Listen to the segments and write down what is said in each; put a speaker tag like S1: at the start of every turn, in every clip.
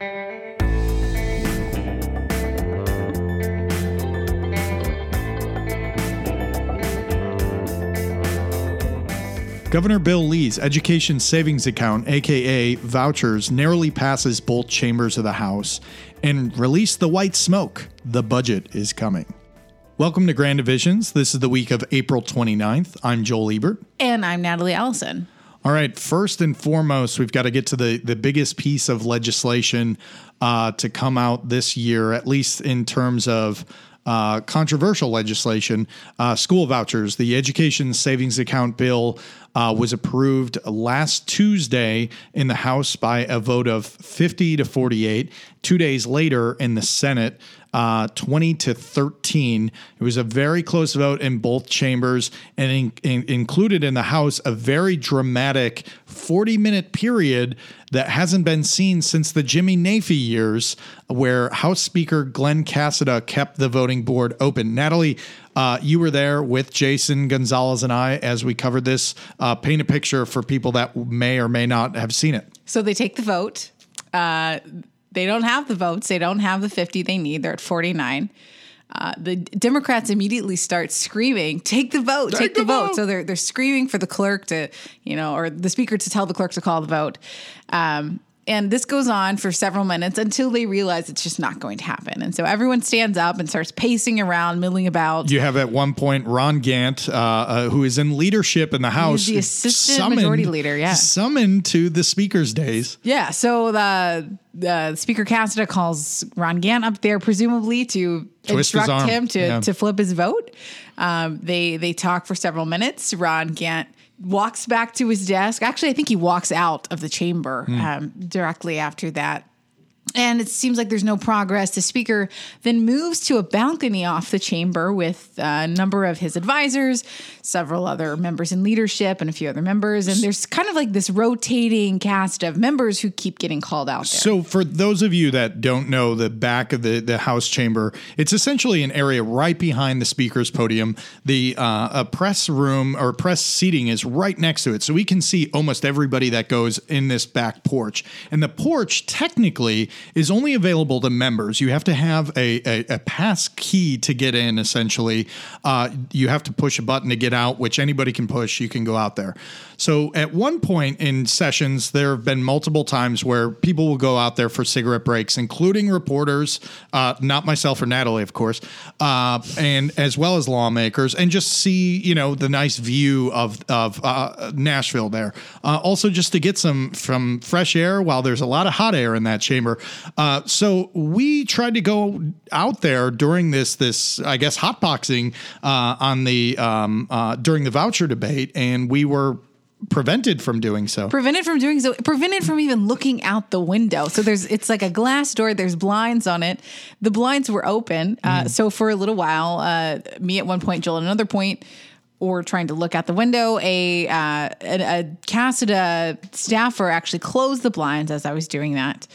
S1: Governor Bill Lee's education savings account, aka vouchers, narrowly passes both chambers of the House and release the white smoke. The budget is coming. Welcome to Grand Divisions. This is the week of April 29th. I'm Joel Ebert.
S2: And I'm Natalie Allison.
S1: All right, first and foremost, we've got to get to the, the biggest piece of legislation uh, to come out this year, at least in terms of uh, controversial legislation, uh, school vouchers. The Education Savings Account bill uh, was approved last Tuesday in the House by a vote of 50 to 48. Two days later in the Senate, uh, 20 to 13. It was a very close vote in both chambers and in, in, included in the House a very dramatic 40 minute period that hasn't been seen since the Jimmy Naifeh years, where House Speaker Glen Casada kept the voting board open. Natalie, uh, you were there with Jason Gonzales and I as we covered this. Uh, paint a picture for people that may or may not have seen it.
S2: So they take the vote. Uh, they don't have the votes. They don't have the 50 they need. They're at 49. Uh, the Democrats immediately start screaming, "Take the vote! Take, take the, the vote. vote!" So they're they're screaming for the clerk to, you know, or the speaker to tell the clerk to call the vote. Um, and this goes on for several minutes until they realize it's just not going to happen. And so everyone stands up and starts pacing around, milling about.
S1: You have at one point Ron Gant, uh, uh, who is in leadership in the House,
S2: He's the assistant summoned, majority leader, yeah,
S1: summoned to the speaker's days.
S2: Yeah. So the, the Speaker Casada calls Ron Gant up there, presumably to Twist instruct him to yeah. to flip his vote. Um, they they talk for several minutes. Ron Gant walks back to his desk. Actually, I think he walks out of the chamber mm. um, directly after that and it seems like there's no progress. The speaker then moves to a balcony off the chamber with a number of his advisors, several other members in leadership, and a few other members. And there's kind of like this rotating cast of members who keep getting called out. There.
S1: So, for those of you that don't know the back of the, the House chamber, it's essentially an area right behind the speaker's podium. The uh, press room or press seating is right next to it. So, we can see almost everybody that goes in this back porch. And the porch, technically, is only available to members. You have to have a, a, a pass key to get in, essentially. Uh, you have to push a button to get out, which anybody can push. You can go out there. So at one point in sessions, there have been multiple times where people will go out there for cigarette breaks, including reporters, uh, not myself or Natalie, of course, uh, and as well as lawmakers, and just see you know the nice view of of uh, Nashville there. Uh, also, just to get some from fresh air while there's a lot of hot air in that chamber. Uh, so we tried to go out there during this this I guess hotboxing uh, on the um, during the voucher debate, and we were prevented from doing so.
S2: Prevented from doing so. Prevented from even looking out the window. So there's it's like a glass door. There's blinds on it. The blinds were open. Uh, mm. So for a little while, uh, me at one point, Joel at another point, or trying to look out the window. A, uh, a, a Casada staffer actually closed the blinds as I was doing that.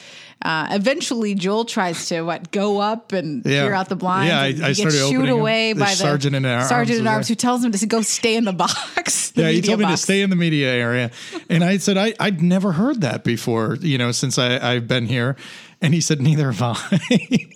S2: Uh, eventually, Joel tries to what go up and yeah. peer out the blinds.
S1: Yeah, I, I started shooed
S2: away by the
S1: sergeant in arms.
S2: Sergeant in arms who tells him to go stay in the box.
S1: The yeah, he told box. me to stay in the media area, and I said I I'd never heard that before. You know, since I I've been here, and he said neither have I.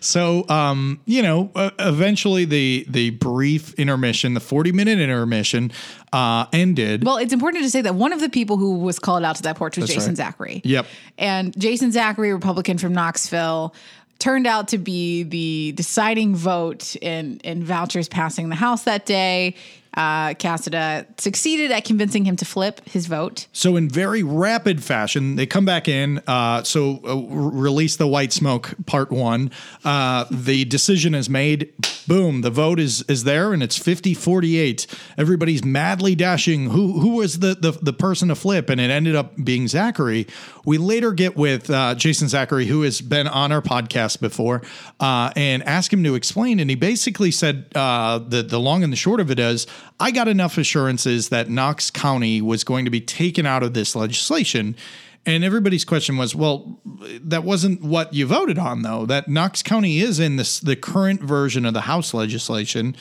S1: so um, you know, uh, eventually the the brief intermission, the forty minute intermission, uh, ended.
S2: Well, it's important to say that one of the people who was called out to that porch was That's Jason right. Zachary.
S1: Yep.
S2: And Jason Zachary, Republican from Knoxville, turned out to be the deciding vote in in vouchers passing the House that day uh, Casada succeeded at convincing him to flip his vote.
S1: So, in very rapid fashion, they come back in. Uh, so, uh, release the white smoke part one. Uh, the decision is made. Boom, the vote is is there, and it's 50 48. Everybody's madly dashing. Who who was the, the, the person to flip? And it ended up being Zachary. We later get with uh, Jason Zachary, who has been on our podcast before, uh, and ask him to explain. And he basically said the, the long and the short of it is, I got enough assurances that Knox County was going to be taken out of this legislation. And everybody's question was, well, that wasn't what you voted on, though. That Knox County is in this the current version of the House legislation,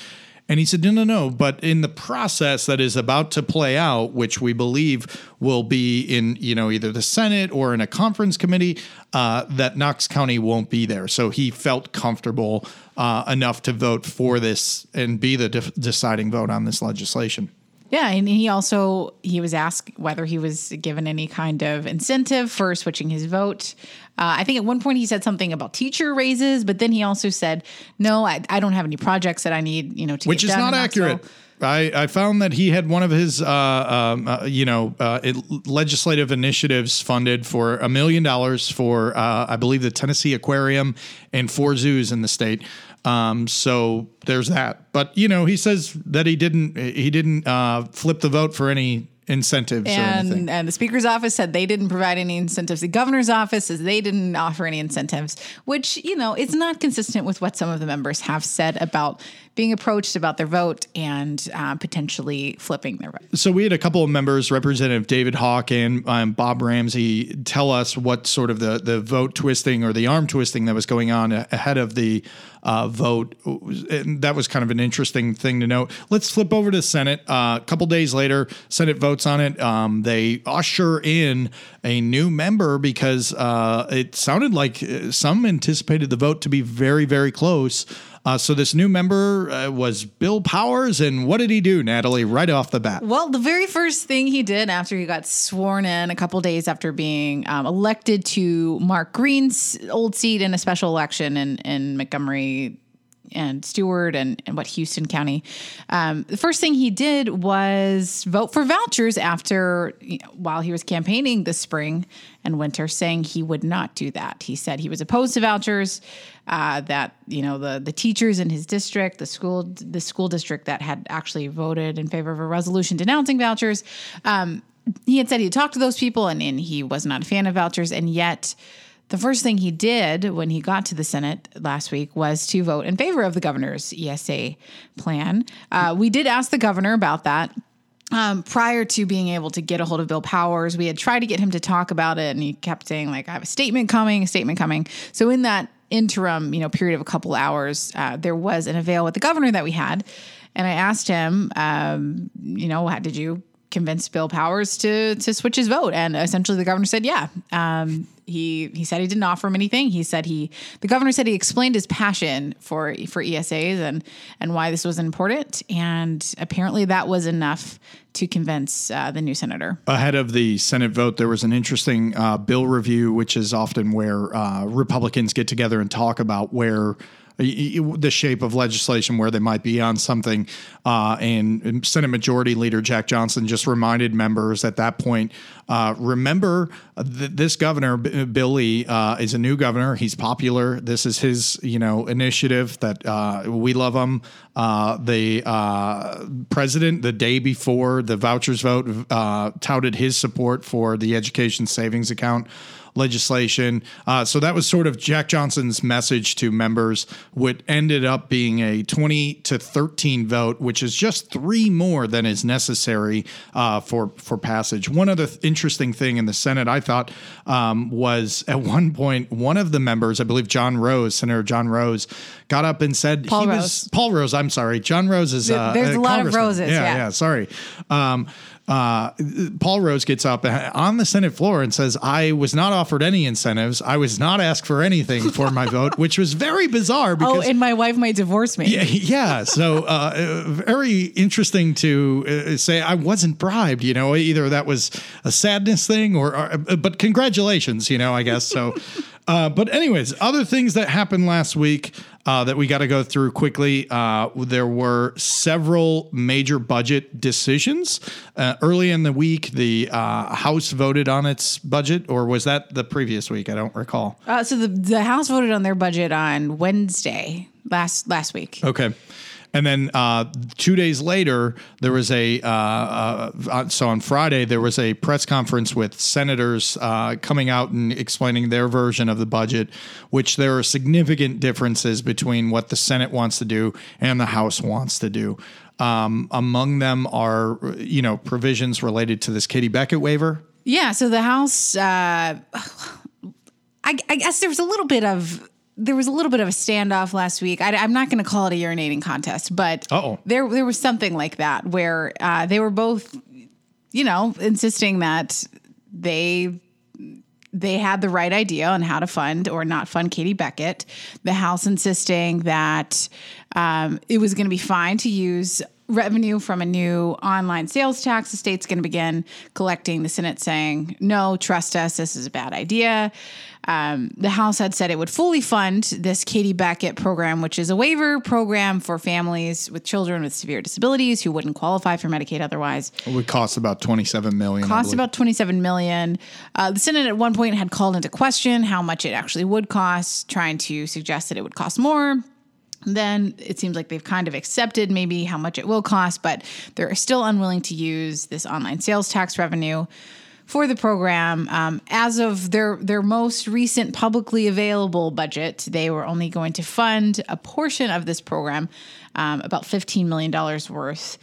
S1: And he said, no, no, no. But in the process that is about to play out, which we believe will be in, you know, either the Senate or in a conference committee, uh, that Knox County won't be there. So he felt comfortable uh, enough to vote for this and be the de- deciding vote on this legislation.
S2: Yeah, and he also he was asked whether he was given any kind of incentive for switching his vote. Uh, I think at one point he said something about teacher raises, but then he also said, "No, I, I don't have any projects that I need, you know, to
S1: which is not accurate." I, I, found that he had one of his, uh, um, uh, you know, uh, it, legislative initiatives funded for a million dollars for, uh, I believe, the Tennessee Aquarium and four zoos in the state. Um, so there's that. But you know, he says that he didn't he didn't uh, flip the vote for any incentives
S2: and, and the speaker's office said they didn't provide any incentives the governor's office says they didn't offer any incentives which you know is not consistent with what some of the members have said about being approached about their vote and uh, potentially flipping their vote.
S1: So we had a couple of members, Representative David Hawk and um, Bob Ramsey, tell us what sort of the the vote twisting or the arm twisting that was going on ahead of the uh, vote. And that was kind of an interesting thing to note. Let's flip over to Senate. Uh, a couple days later, Senate votes on it. Um, they usher in a new member because uh, it sounded like uh, some anticipated the vote to be very, very close. Uh, so this new member uh, was Bill Powers, and what did he do, Natalie, right off the bat?
S2: Well, the very first thing he did after he got sworn in, a couple days after being um, elected to Mark Green's old seat in a special election in in Montgomery and Stewart and, and what Houston County. Um, the first thing he did was vote for vouchers after you know, while he was campaigning this spring and winter, saying he would not do that. He said he was opposed to vouchers. Uh, that you know the the teachers in his district, the school the school district that had actually voted in favor of a resolution denouncing vouchers. Um, he had said he had talked to those people and, and he was not a fan of vouchers, and yet the first thing he did when he got to the Senate last week was to vote in favor of the governor's ESA plan. Uh, we did ask the governor about that. Um, prior to being able to get a hold of Bill Powers, we had tried to get him to talk about it, and he kept saying, like, I have a statement coming, a statement coming. So, in that interim, you know, period of a couple hours, uh, there was an avail with the governor that we had. And I asked him, um, you know, how did you convince Bill Powers to to switch his vote? And essentially, the governor said, "Yeah." Um, he he said he didn't offer him anything. He said he the governor said he explained his passion for for ESAs and and why this was important. And apparently, that was enough to convince uh, the new senator.
S1: Ahead of the Senate vote, there was an interesting uh, bill review, which is often where uh, Republicans get together and talk about where the shape of legislation where they might be on something. Uh, and Senate Majority Leader Jack Johnson just reminded members at that point uh, remember th- this governor, B- Billy, uh, is a new governor. He's popular. This is his you know initiative that uh, we love him. Uh, the uh, president, the day before the vouchers vote, touted his support for the education savings account legislation. Uh, so that was sort of Jack Johnson's message to members. What ended up being a 20 to 13 vote, which is just three more than is necessary uh, for for passage. One other th- interesting thing in the Senate, I thought, um, was at one point one of the members, I believe John Rose, Senator John Rose, got up and said
S2: Paul
S1: he
S2: Rose.
S1: was Paul Rose. I'm sorry, John Rose is.
S2: Uh, There's a, a lot of roses.
S1: Yeah,
S2: yeah.
S1: yeah sorry. Um, uh, Paul Rose gets up on the Senate floor and says, I was not offered any incentives. I was not asked for anything for my vote, which was very bizarre. Oh,
S2: because, oh, and my wife might divorce me.
S1: Yeah. yeah so uh, very interesting to uh, say I wasn't bribed. You know, either that was a sadness thing or, or but congratulations, you know, I guess. So, uh, but anyways, other things that happened last week uh, that we got to go through quickly. Uh, there were several major budget decisions. Uh, early in the week, the uh, House voted on its budget, or was that the previous week? I don't recall.
S2: Uh, so the, the House voted on their budget on Wednesday last last week.
S1: Okay. And then uh, two days later, there was a uh, uh, so on Friday there was a press conference with senators uh, coming out and explaining their version of the budget, which there are significant differences between what the Senate wants to do and the House wants to do. Um, among them are you know provisions related to this Katie Beckett waiver.
S2: Yeah, so the House, uh, I, I guess there was a little bit of there was a little bit of a standoff last week. I, am not going to call it a urinating contest, but
S1: Uh-oh.
S2: there there was something like that where uh, they were both, you know, insisting that they they had the right idea on how to fund or not fund Katie Beckett. The House insisting that um, it was going to be fine to use revenue from a new online sales tax. The state's going to begin collecting. The Senate saying, no, trust us, this is a bad idea. Um, the House had said it would fully fund this Katie Beckett program, which is a waiver program for families with children with severe disabilities who wouldn't qualify for Medicaid otherwise.
S1: It would cost about twenty-seven million.
S2: Cost about twenty-seven million. Uh, the Senate at one point had called into question how much it actually would cost, trying to suggest that it would cost more then it seems like they've kind of accepted maybe how much it will cost, but they're still unwilling to use this online sales tax revenue for the program. Um, as of their their most recent publicly available budget, they were only going to fund a portion of this program, um, about fifteen million dollars worth.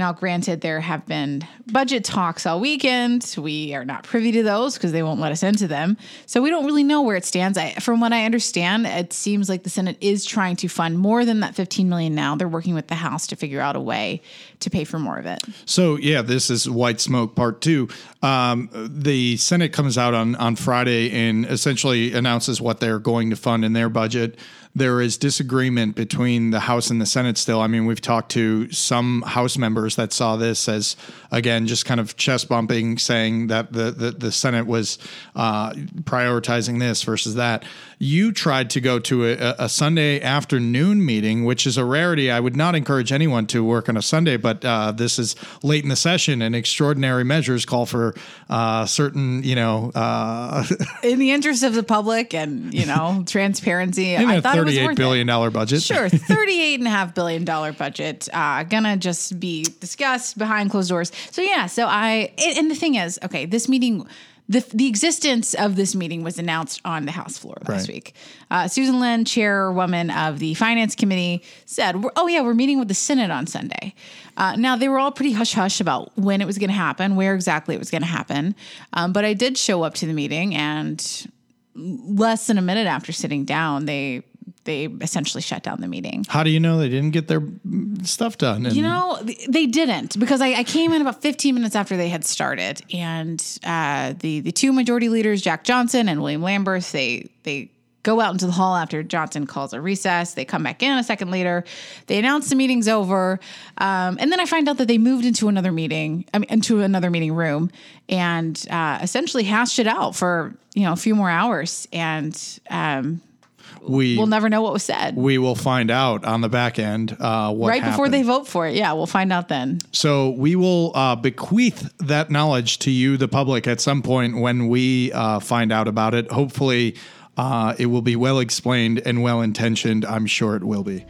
S2: Now, granted, there have been budget talks all weekend. We are not privy to those because they won't let us into them. So we don't really know where it stands. I, from what I understand, it seems like the Senate is trying to fund more than that 15 million now. They're working with the House to figure out a way to pay for more of it.
S1: So yeah, this is white smoke part two. Um, the Senate comes out on on Friday and essentially announces what they're going to fund in their budget there is disagreement between the House and the Senate still. I mean, we've talked to some House members that saw this as, again, just kind of chest bumping, saying that the, the, the Senate was uh, prioritizing this versus that. You tried to go to a, a, Sunday afternoon meeting, which is a rarity. I would not encourage anyone to work on a Sunday, but uh, this is late in the session, and extraordinary measures call for uh, certain, you know, uh,
S2: in the interest of the public and you know transparency. I thought it was a
S1: thirty-eight billion dollar budget.
S2: Sure, thirty-eight and a half billion dollar budget. Uh, gonna just be discussed behind closed doors. So yeah, so I and the thing is, okay, this meeting the, the existence of this meeting was announced on the House floor last right. week. Uh, Susan Lynn, chairwoman of the Finance Committee, said, "Oh yeah, we're meeting with the Senate on Sunday." Uh, now they were all pretty hush hush about when it was going to happen, where exactly it was going to happen. Um, but I did show up to the meeting, and less than a minute after sitting down, they they essentially shut down the meeting.
S1: How do you know they didn't get their stuff done?
S2: And- you know, they didn't because I, I, came in about 15 minutes after they had started, and uh, the the two majority leaders, Jack Johnson and William Lamberth, they they go out into the hall after Johnson calls a recess. They come back in a second later. They announce the meeting's over, um, and then I find out that they moved into another meeting, I mean, into another meeting room, and uh, essentially hashed it out for you know a few more hours and. Um, we we'll never know what was said.
S1: We will find out on the back end uh, what
S2: right
S1: happened.
S2: before they vote for it. Yeah, we'll find out then.
S1: So we will uh, bequeath that knowledge to you, the public, at some point when we uh, find out about it. Hopefully, uh, it will be well explained and well intentioned. I'm sure it will be.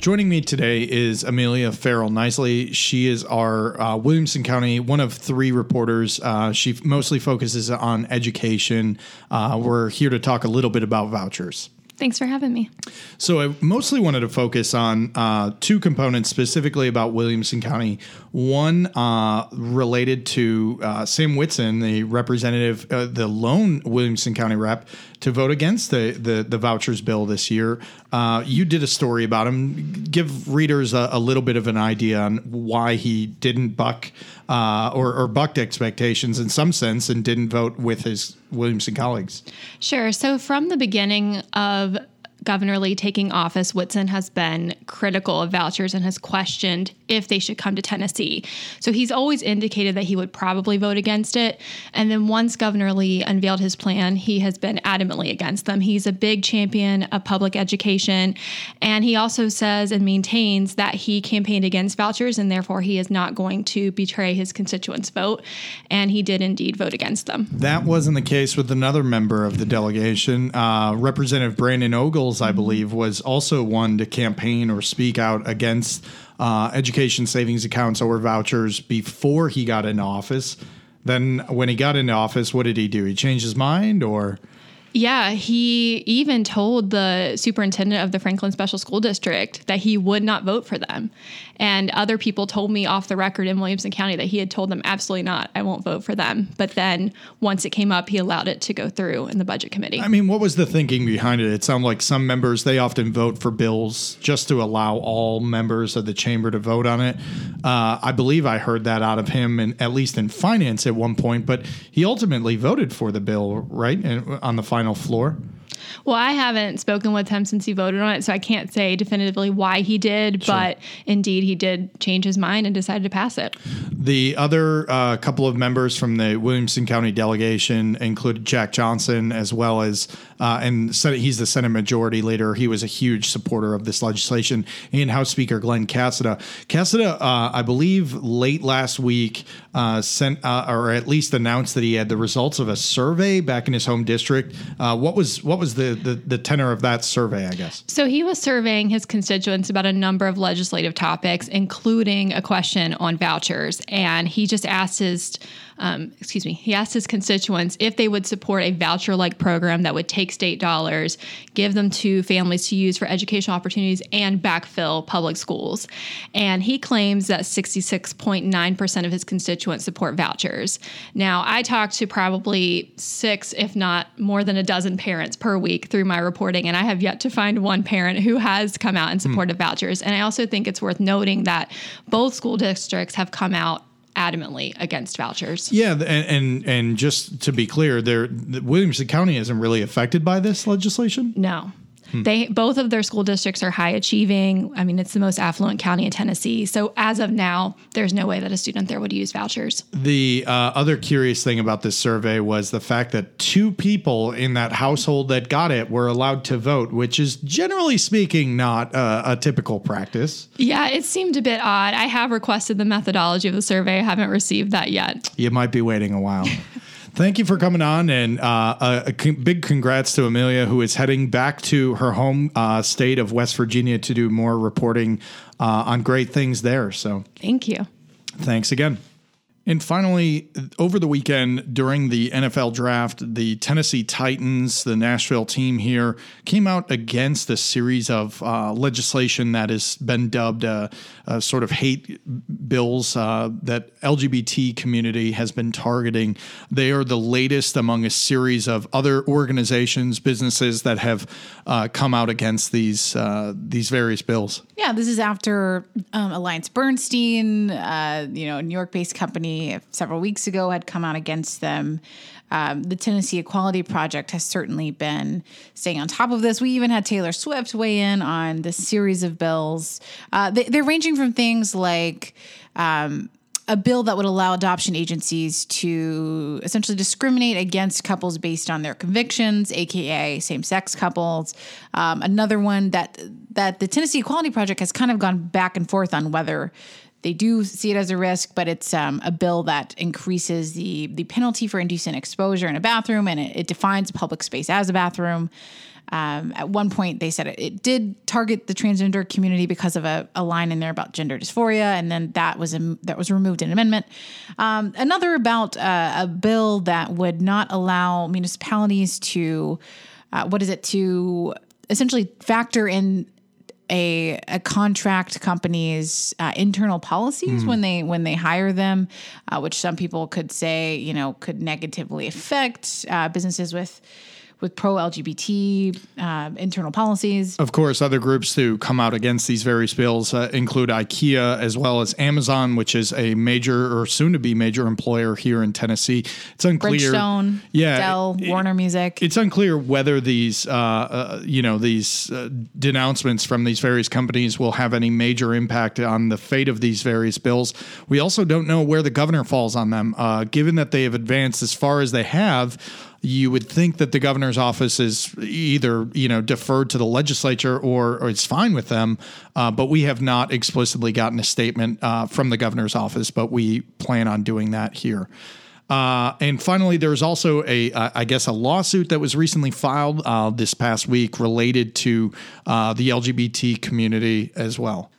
S1: Joining me today is Amelia Ferrell Knisely. She is our uh, Williamson County, one of three reporters. Uh, she mostly focuses on education. Uh, we're here to talk a little bit about vouchers.
S3: Thanks for having me.
S1: So, I mostly wanted to focus on uh, two components specifically about Williamson County. One uh, related to uh, Sam Whitson, the representative, uh, the lone Williamson County rep, to vote against the the, the vouchers bill this year. Uh, you did a story about him. Give readers a, a, little bit of an idea on why he didn't buck uh, or, or bucked expectations in some sense and didn't vote with his Williamson colleagues.
S3: Sure. So from the beginning of Governor Lee taking office, Whitson has been critical of vouchers and has questioned if they should come to Tennessee. So he's always indicated that he would probably vote against it. And then once Governor Lee unveiled his plan, he has been adamantly against them. He's a big champion of public education. And he also says and maintains that he campaigned against vouchers and therefore he is not going to betray his constituents' vote. And he did indeed vote against them.
S1: That wasn't the case with another member of the delegation, uh, Representative Brandon I believe, was also one to campaign or speak out against uh, education savings accounts or vouchers before he got into office. Then, when he got into office, what did he do? He changed his mind, or
S3: Yeah, he even told the superintendent of the Franklin Special School District that he would not vote for them. And other people told me off the record in Williamson County that he had told them, absolutely not, I won't vote for them. But then once it came up, he allowed it to go through in the budget committee.
S1: I mean, what was the thinking behind it? It sounded like some members, they often vote for bills just to allow all members of the chamber to vote on it. Uh, I believe I heard that out of him, and at least in finance at one point, but he ultimately voted for the bill, right? on the final floor.
S3: Well, I haven't spoken with him since he voted on it, so I can't say definitively why he did, sure. but indeed he did change his mind and decided to pass it.
S1: The other uh, couple of members from the Williamson County delegation included Jack Johnson, as well as, uh, and Senate, he's the Senate Majority Leader. He was a huge supporter of this legislation, and House Speaker Glen Casada. Casada, uh, I believe, late last week uh, sent, uh, or at least announced that he had the results of a survey back in his home district. Uh, what was what was the, the the tenor of that survey? I guess.
S3: So he was surveying his constituents about a number of legislative topics, including a question on vouchers, and he just asked his um, excuse me, he asked his constituents if they would support a voucher like program that would take state dollars, give them to families to use for educational opportunities, and backfill public schools. And he claims that 66.9% of his constituents support vouchers. Now, I talk to probably six, if not more than a dozen parents per week through my reporting, and I have yet to find one parent who has come out in support mm. of vouchers. And I also think it's worth noting that both school districts have come out adamantly against vouchers.
S1: Yeah, and and, and just to be clear, there Williamson County isn't really affected by this legislation.
S3: No. Hmm. They both of their school districts are high achieving. I mean, it's the most affluent county in Tennessee. So as of now, there's no way that a student there would use vouchers.
S1: The uh, other curious thing about this survey was the fact that two people in that household that got it were allowed to vote, which is generally speaking not uh, a typical practice.
S3: Yeah, it seemed a bit odd. I have requested the methodology of the survey. I haven't received that yet.
S1: You might be waiting a while. Thank you for coming on, and uh, a, a con- big congrats to Amelia, who is heading back to her home uh, state of West Virginia to do more reporting uh, on great things there. So,
S3: thank you.
S1: Thanks again. And finally, over the weekend during the NFL draft, the Tennessee Titans, the Nashville team here, came out against a series of uh, legislation that has been dubbed uh, sort of hate bills uh, that LGBT community has been targeting. They are the latest among a series of other organizations, businesses that have uh, come out against these uh, these various bills.
S2: Yeah, this is after um, Alliance Bernstein, you know, New York-based company several weeks ago had come out against them. Um, the Tennessee Equality Project has certainly been staying on top of this. We even had Taylor Swift weigh in on this series of bills. Uh, they, are ranging from things like um, a bill that would allow adoption agencies to essentially discriminate against couples based on their convictions, aka same-sex couples. Um, another one that that the Tennessee Equality Project has kind of gone back and forth on whether they do see it as a risk, but it's um, a bill that increases the the penalty for indecent exposure in a bathroom, and it, it defines public space as a bathroom. Um, at one point, they said it, it, did target the transgender community because of a, a, line in there about gender dysphoria, and then that was a, that was removed in amendment. Um, another about uh, a bill that would not allow municipalities to uh, what is it to essentially factor in a, a contract company's uh, internal policies mm. when they when they hire them, uh, which some people could say you know could negatively affect uh, businesses with with pro LGBT uh, internal policies.
S1: Of course, other groups who come out against these various bills uh, include IKEA as well as Amazon, which is a major or soon to be major employer here in Tennessee. It's unclear.
S2: Bridgestone, yeah, Dell, it, Warner Music.
S1: It's unclear whether these, uh, uh you know, these uh, denouncements from these various companies will have any major impact on the fate of these various bills. We also don't know where the governor falls on them, uh, given that they have advanced as far as they have you would think that the governor's office is either you know deferred to the legislature or, or it's fine with them. Uh, but we have not explicitly gotten a statement uh, from the governor's office, but we plan on doing that here. Uh, and finally, there's also a, uh, I guess, a lawsuit that was recently filed uh, this past week related to uh, the LGBT community as well.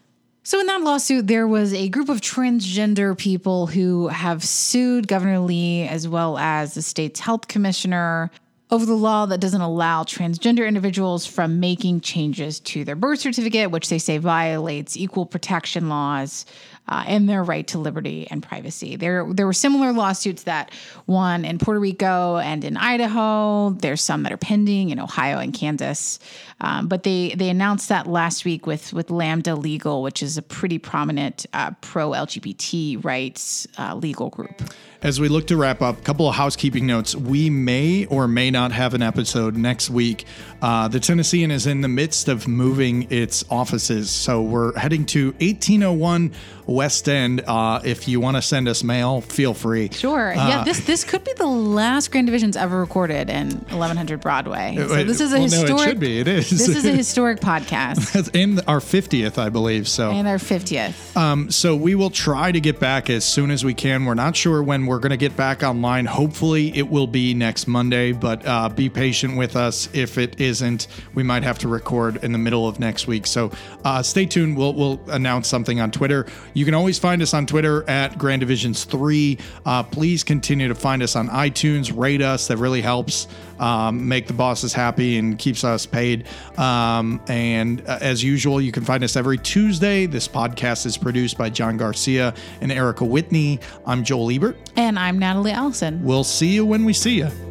S2: So, in that lawsuit, there was a group of transgender people who have sued Governor Lee as well as the state's health commissioner over the law that doesn't allow transgender individuals from making changes to their birth certificate, which they say violates equal protection laws uh, and their right to liberty and privacy. There, there were similar lawsuits that won in Puerto Rico and in Idaho. There's some that are pending in Ohio and Kansas. Um, but they they announced that last week with with Lambda Legal, which is a pretty prominent uh, pro LGBT rights uh, legal group.
S1: As we look to wrap up, a couple of housekeeping notes. We may or may not have an episode next week. Uh, the Tennessean is in the midst of moving its offices. So we're heading to 1801 West End. Uh, if you want to send us mail, feel free.
S2: Sure. Uh, yeah, this this could be the last Grand Divisions ever recorded in 1100 Broadway. So this is a well, historic. No,
S1: it should be. It is.
S2: This is a historic podcast.
S1: in our 50th, I believe. So.
S2: And our 50th.
S1: Um, so we will try to get back as soon as we can. We're not sure when we're going to get back online. Hopefully, it will be next Monday, but uh, be patient with us. If it isn't, we might have to record in the middle of next week. So uh, stay tuned. We'll, we'll announce something on Twitter. You can always find us on Twitter at Grand Divisions 3. Uh, please continue to find us on iTunes, rate us. That really helps um, make the bosses happy and keeps us paid. Um, and uh, as usual, you can find us every Tuesday. This podcast is produced by John Garcia and Erica Whitney. I'm Joel Ebert.
S2: And I'm Natalie Allison.
S1: We'll see you when we see you.